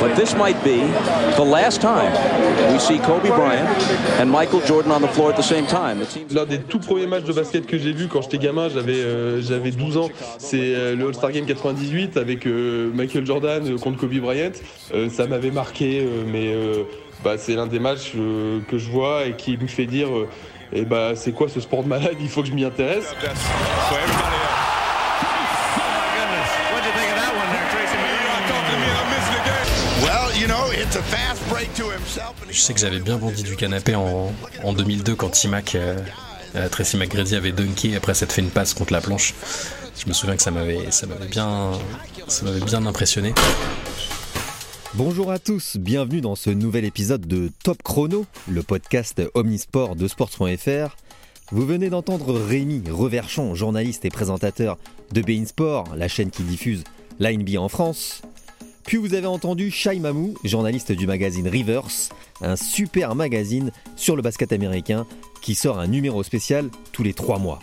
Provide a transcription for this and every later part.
But this might be the last time we see Kobe Bryant and Michael Jordan on the floor at the same time. L'un des tout premiers matchs de basket que j'ai vu quand j'étais gamin, j'avais euh, j'avais 12 ans, c'est euh, le All-Star Game 98 avec euh, Michael Jordan contre Kobe Bryant. ça m'avait marqué, mais bah, c'est l'un des matchs que je vois et qui me fait dire et bah c'est quoi ce sport de malade, il faut que je m'y intéresse. Je sais que j'avais bien bondi du canapé en, en 2002 quand T-Mac, euh, euh, Tracy McGrady avait dunké après s'être fait une passe contre la planche. Je me souviens que ça m'avait, ça m'avait bien, ça m'avait bien impressionné. Bonjour à tous, bienvenue dans ce nouvel épisode de Top Chrono, le podcast omnisport de sports.fr. Vous venez d'entendre Rémi Reverchon, journaliste et présentateur de Bein Sport, la chaîne qui diffuse la NBA en France. Puis vous avez entendu Shai Mamou, journaliste du magazine Rivers, un super magazine sur le basket américain qui sort un numéro spécial tous les trois mois.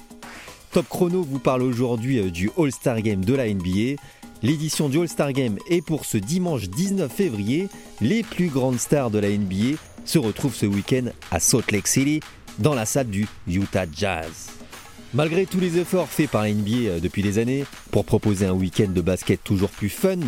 Top Chrono vous parle aujourd'hui euh, du All-Star Game de la NBA. L'édition du All-Star Game est pour ce dimanche 19 février. Les plus grandes stars de la NBA se retrouvent ce week-end à Salt Lake City, dans la salle du Utah Jazz. Malgré tous les efforts faits par la NBA euh, depuis des années pour proposer un week-end de basket toujours plus fun,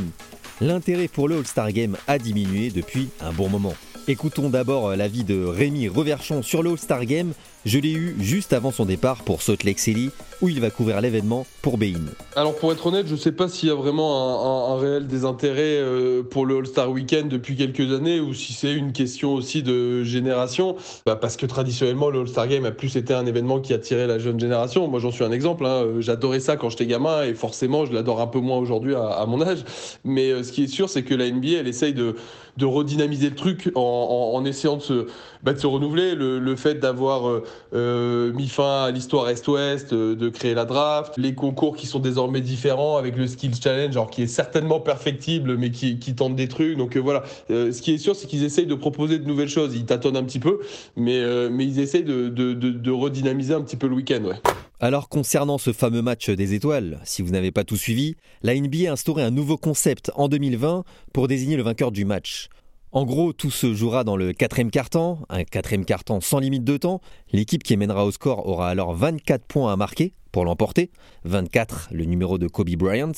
l'intérêt pour le All-Star Game a diminué depuis un bon moment. Écoutons d'abord l'avis de Rémi Reverchon sur le All-Star Game. Je l'ai eu juste avant son départ pour Salt Lake City, où il va couvrir l'événement pour Bein. Alors pour être honnête, je ne sais pas s'il y a vraiment un, réel désintérêt euh, pour le All-Star Weekend depuis quelques années, ou si c'est une question aussi de génération. Bah, parce que traditionnellement, le All-Star Game a plus été un événement qui attirait la jeune génération. Moi j'en suis un exemple. Hein. J'adorais ça quand j'étais gamin, et forcément je l'adore un peu moins aujourd'hui à, mon âge. Mais euh, ce qui est sûr, c'est que la NBA, elle essaye de redynamiser le truc en, essayant de se, bah, de se renouveler. Le, fait d'avoir euh, euh, mis fin à l'histoire Est-Ouest, euh, de créer la draft, les concours qui sont désormais différents avec le Skills Challenge, alors qui est certainement perfectible, mais qui, tente des trucs. Donc voilà, ce qui est sûr, c'est qu'ils essayent de proposer de nouvelles choses. Ils tâtonnent un petit peu, mais, mais ils essayent de, de, de, redynamiser un petit peu le week-end. Alors concernant ce fameux match des étoiles, si vous n'avez pas tout suivi, la NBA a instauré un nouveau concept en 2020 pour désigner le vainqueur du match. En gros, tout se jouera dans le quatrième quart-temps, un quatrième quart-temps sans limite de temps. L'équipe qui mènera au score aura alors 24 points à marquer pour l'emporter, 24 le numéro de Kobe Bryant.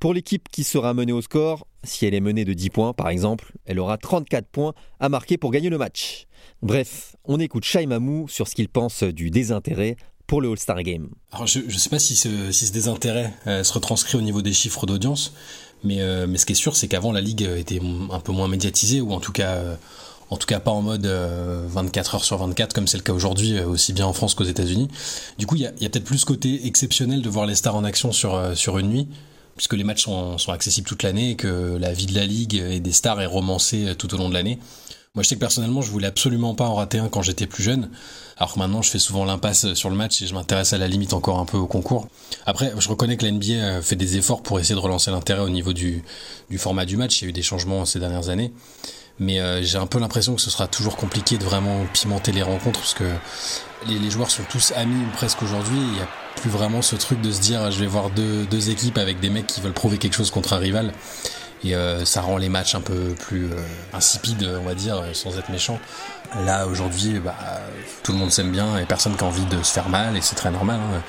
Pour l'équipe qui sera menée au score, si elle est menée de 10 points par exemple, elle aura 34 points à marquer pour gagner le match. Bref, on écoute Shai Mamou sur ce qu'il pense du désintérêt pour le All-Star Game. Je ne sais pas si ce, si désintérêt euh, se retranscrit au niveau des chiffres d'audience, mais, euh, mais ce qui est sûr, c'est qu'avant la ligue était un peu moins médiatisée, ou en tout cas, euh, en tout cas pas en mode 24 heures sur 24 comme c'est le cas aujourd'hui, aussi bien en France qu'aux États-Unis. Du coup, il y a, y a peut-être plus ce côté exceptionnel de voir les stars en action sur, sur une nuit puisque les matchs sont, sont accessibles toute l'année et que la vie de la ligue et des stars est romancée tout au long de l'année. Moi, je sais que personnellement, je voulais absolument pas en rater un quand j'étais plus jeune. Alors que maintenant, je fais souvent l'impasse sur le match et je m'intéresse à la limite encore un peu au concours. Après, je reconnais que la NBA euh, fait des efforts pour essayer de relancer l'intérêt au niveau du, du format du match. Il y a eu des changements ces dernières années. Mais euh, j'ai un peu l'impression que ce sera toujours compliqué de vraiment pimenter les rencontres parce que les, les joueurs sont tous amis presque aujourd'hui. Il n'y a plus vraiment ce truc de se dire je vais voir deux, deux équipes avec des mecs qui veulent prouver quelque chose contre un rival et euh, ça rend les matchs un peu plus euh, insipides, on va dire, sans être méchant. Là aujourd'hui, bah, tout le monde s'aime bien et personne n'a envie de se faire mal et c'est très normal. Hein.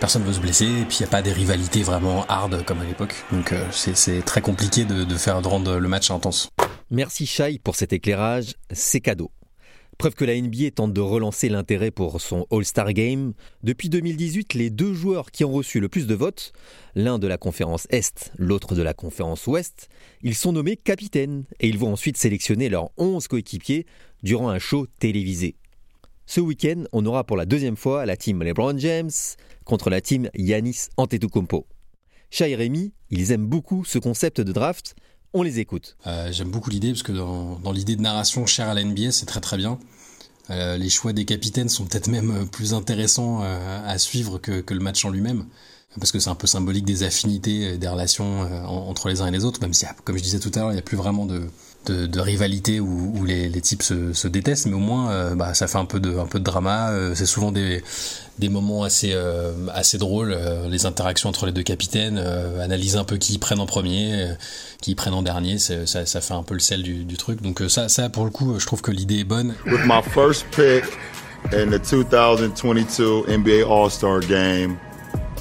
Personne veut se blesser et puis il n'y a pas des rivalités vraiment hard comme à l'époque. Donc euh, c'est très compliqué de, de faire de rendre le match intense. Merci Shai pour cet éclairage, c'est cadeau. Preuve que la NBA tente de relancer l'intérêt pour son All-Star Game. Depuis 2018, les deux joueurs qui ont reçu le plus de votes, l'un de la conférence Est, l'autre de la conférence Ouest, ils sont nommés capitaines et ils vont ensuite sélectionner leurs 11 coéquipiers durant un show télévisé. Ce week-end, on aura pour la deuxième fois la team LeBron James contre la team Yanis Antetokounmpo. Shai et Rémi, ils aiment beaucoup ce concept de draft on les écoute. Euh, j'aime beaucoup l'idée parce que dans, l'idée de narration chère à la NBA, c'est très très bien. Euh, les choix des capitaines sont peut-être même euh, plus intéressants à suivre que, le match en lui-même parce que c'est un peu symbolique des affinités, des relations entre les uns et les autres, même si, comme je disais tout à l'heure, il n'y a plus vraiment de, rivalité où, les, types se, détestent, mais au moins bah, ça fait un peu de, un peu de drama. C'est souvent des, des moments assez, euh, assez drôles, les interactions entre les deux capitaines, analyser un peu qui prennent en premier, qui prennent en dernier, ça, fait un peu le sel du, du truc. Donc ça, ça, pour le coup, je trouve que l'idée est bonne. With my first pick in the 2022 NBA All-Star Game,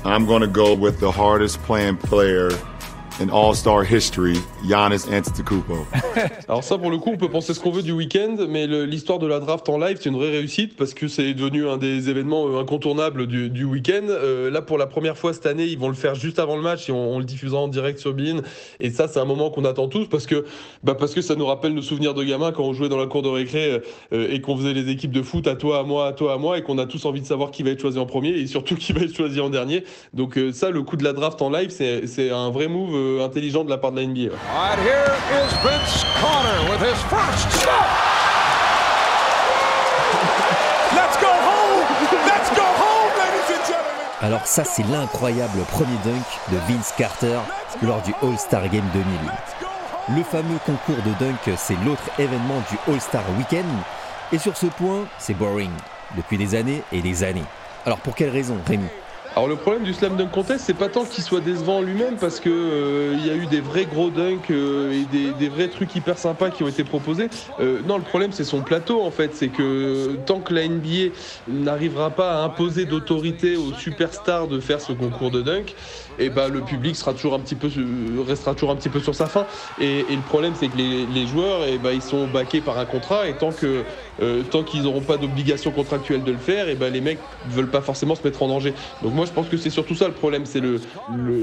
I'm go with the hardest playing player Alors ça, pour le coup, on peut penser ce qu'on veut du week-end, mais l'histoire de la draft en live, c'est une vraie réussite parce que c'est devenu un des événements euh, incontournables du, du week-end. Euh, là, pour la première fois cette année, ils vont le faire juste avant le match et on, le diffusera en direct sur Bean. Et ça, c'est un moment qu'on attend tous parce que, bah parce que ça nous rappelle nos souvenirs de gamins quand on jouait dans la cour de récré euh, et qu'on faisait les équipes de foot à toi, à moi, à toi, à moi, et qu'on a tous envie de savoir qui va être choisi en premier et surtout qui va être choisi en dernier. Donc ça, le coup de la draft en live, c'est un vrai move euh, intelligent de la part de la NBA. Alors ça, c'est l'incroyable premier dunk de Vince Carter lors du All-Star Game 2000. Le fameux concours de dunk, c'est l'autre événement du All-Star Weekend. Et sur ce point, c'est boring depuis des années et des années. Alors pour quelle raison, Rémi? Alors le problème du slam dunk contest, c'est pas tant qu'il soit décevant lui-même parce que euh, il y a eu des vrais gros dunks euh, et des, vrais trucs hyper sympas qui ont été proposés. Euh, non, le problème c'est son plateau en fait, c'est que tant que la NBA n'arrivera pas à imposer d'autorité aux superstars de faire ce concours de dunk, et eh ben le public sera toujours un petit peu restera toujours un petit peu sur sa fin. Et, le problème c'est que les, joueurs, et eh ben ils sont baqués par un contrat et tant que tant qu'ils n'auront pas d'obligation contractuelle de le faire, et eh ben les mecs veulent pas forcément se mettre en danger. Donc moi je pense que c'est surtout ça le problème, c'est le,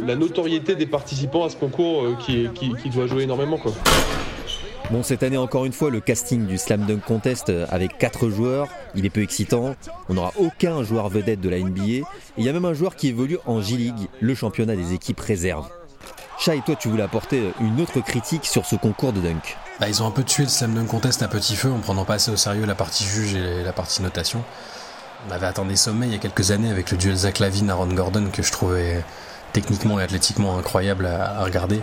la notoriété des participants à ce concours euh, qui, qui, doit jouer énormément. Quoi. Bon, cette année, encore une fois, le casting du Slam Dunk Contest euh, avec 4 joueurs, il est peu excitant. On n'aura aucun joueur vedette de la NBA. Et il y a même un joueur qui évolue en J-League, le championnat des équipes réserves. Chai, toi, tu voulais apporter une autre critique sur ce concours de dunk. Bah, ils ont un peu tué le Slam Dunk Contest à petit feu en prenant pas assez au sérieux la partie juge et la partie notation. On avait atteint des sommets il y a quelques années avec le duel Zach Lavine Aaron Gordon que je trouvais techniquement et athlétiquement incroyable à, regarder.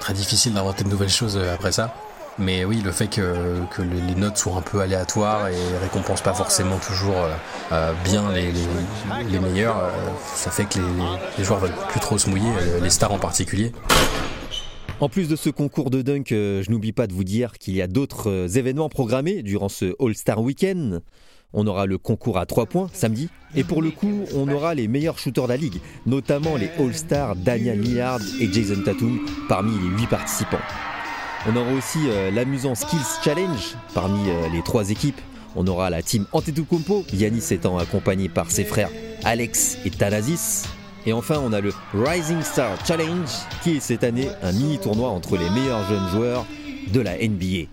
Très difficile d'inventer de nouvelles choses euh, après ça. Mais oui, le fait que, les notes soient un peu aléatoires et récompensent pas forcément toujours euh, euh, bien les, meilleurs, ça fait que les, les, joueurs veulent plus trop se mouiller, les stars en particulier. En plus de ce concours de dunk, je n'oublie pas de vous dire qu'il y a d'autres événements programmés durant ce All-Star Weekend. On aura le concours à 3 points samedi. Et pour le coup, on aura les meilleurs shooters de la ligue, notamment les All-Stars Daniel Lillard et Jason Tatum parmi les 8 participants. On aura aussi euh, l'amusant Skills Challenge parmi les trois équipes. On aura la team Antetokounmpo, Yanis étant accompagné par ses frères Alex et Thanasis. Et enfin, on a le Rising Star Challenge, qui est cette année un mini tournoi entre les meilleurs jeunes joueurs de la NBA.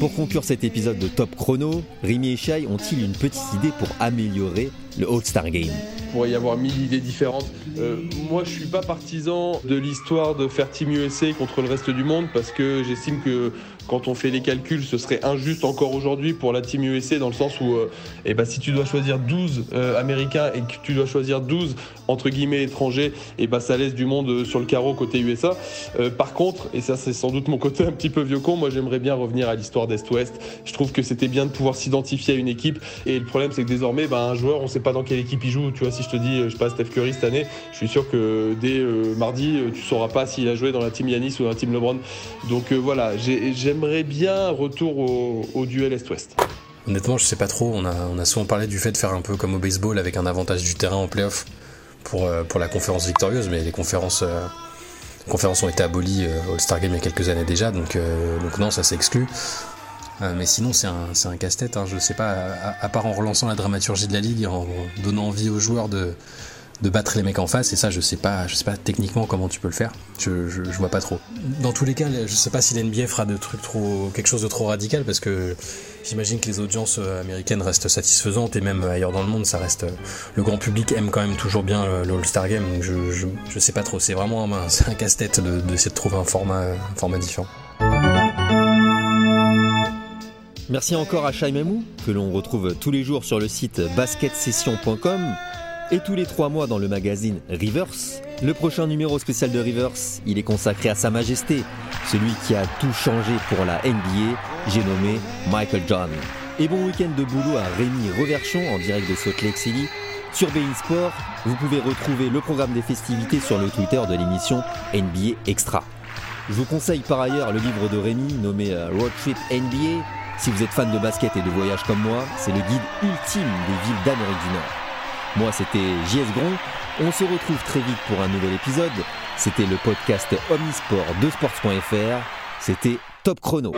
Pour conclure cet épisode de Top Chrono, Rimi et Shai ont-ils une petite idée pour améliorer le All-Star Game? Il pourrait y avoir mille idées différentes. Euh, moi, je suis pas partisan de l'histoire de faire Team USA contre le reste du monde parce que j'estime que quand on fait les calculs, ce serait injuste encore aujourd'hui pour la Team USA dans le sens où euh, eh ben, si tu dois choisir 12 euh, Américains et que tu dois choisir 12 entre guillemets étrangers, eh ben, ça laisse du monde euh, sur le carreau côté USA. par contre, et ça c'est sans doute mon côté un petit peu vieux con, moi j'aimerais bien revenir à l'histoire d'Est-Ouest. Je trouve que c'était bien de pouvoir s'identifier à une équipe et le problème c'est que désormais ben, un joueur on sait pas dans quelle équipe il joue. Tu vois si je te dis je sais pas Steph Curry cette année, je suis sûr que dès mardi tu sauras pas s'il a joué dans la team Yanis ou dans la team LeBron. Donc voilà, j'aime j'aimerais bien retour au, duel Est-Ouest. Honnêtement, je sais pas trop. On a, souvent parlé du fait de faire un peu comme au baseball avec un avantage du terrain en playoff pour, euh, pour la conférence victorieuse, mais les conférences, euh, conférences ont été abolies au euh, All-Star Game il y a quelques années déjà, donc, donc non, ça s'est exclu. mais sinon, c'est un, un casse-tête. Hein, je sais pas, à, part en relançant la dramaturgie de la ligue, en donnant envie aux joueurs de, de battre les mecs en face et ça je sais pas je sais pas techniquement comment tu peux le faire. Je, je, vois pas trop. Dans tous les cas je sais pas si l'NBA fera de trucs trop quelque chose de trop radical parce que j'imagine que les audiences euh, américaines restent satisfaisantes et même ailleurs dans le monde ça reste euh, le grand public aime quand même toujours bien euh, le All-Star Game donc je, je, je, sais pas trop. C'est vraiment un, un casse-tête d'essayer de, de trouver un format, un format différent. Merci encore à Shai Memou, que l'on retrouve tous les jours sur le site basketsession.com et tous les trois mois dans le magazine Reverse, Le prochain numéro spécial de Rivers, il est consacré à Sa Majesté, celui qui a tout changé pour la NBA, j'ai nommé Michael John. Et bon week-end de boulot à Rémi Reverchon en direct de Salt Lake City. Sur Bein Sport, vous pouvez retrouver le programme des festivités sur le Twitter de l'émission NBA Extra. Je vous conseille par ailleurs le livre de Rémi nommé euh, Road Trip NBA. Si vous êtes fan de basket et de voyage comme moi, c'est le guide ultime des villes d'Amérique du Nord. Moi, c'était JS Gron. On se retrouve très vite pour un nouvel épisode. C'était le podcast Omnisport de Sports.fr. C'était Top Chrono.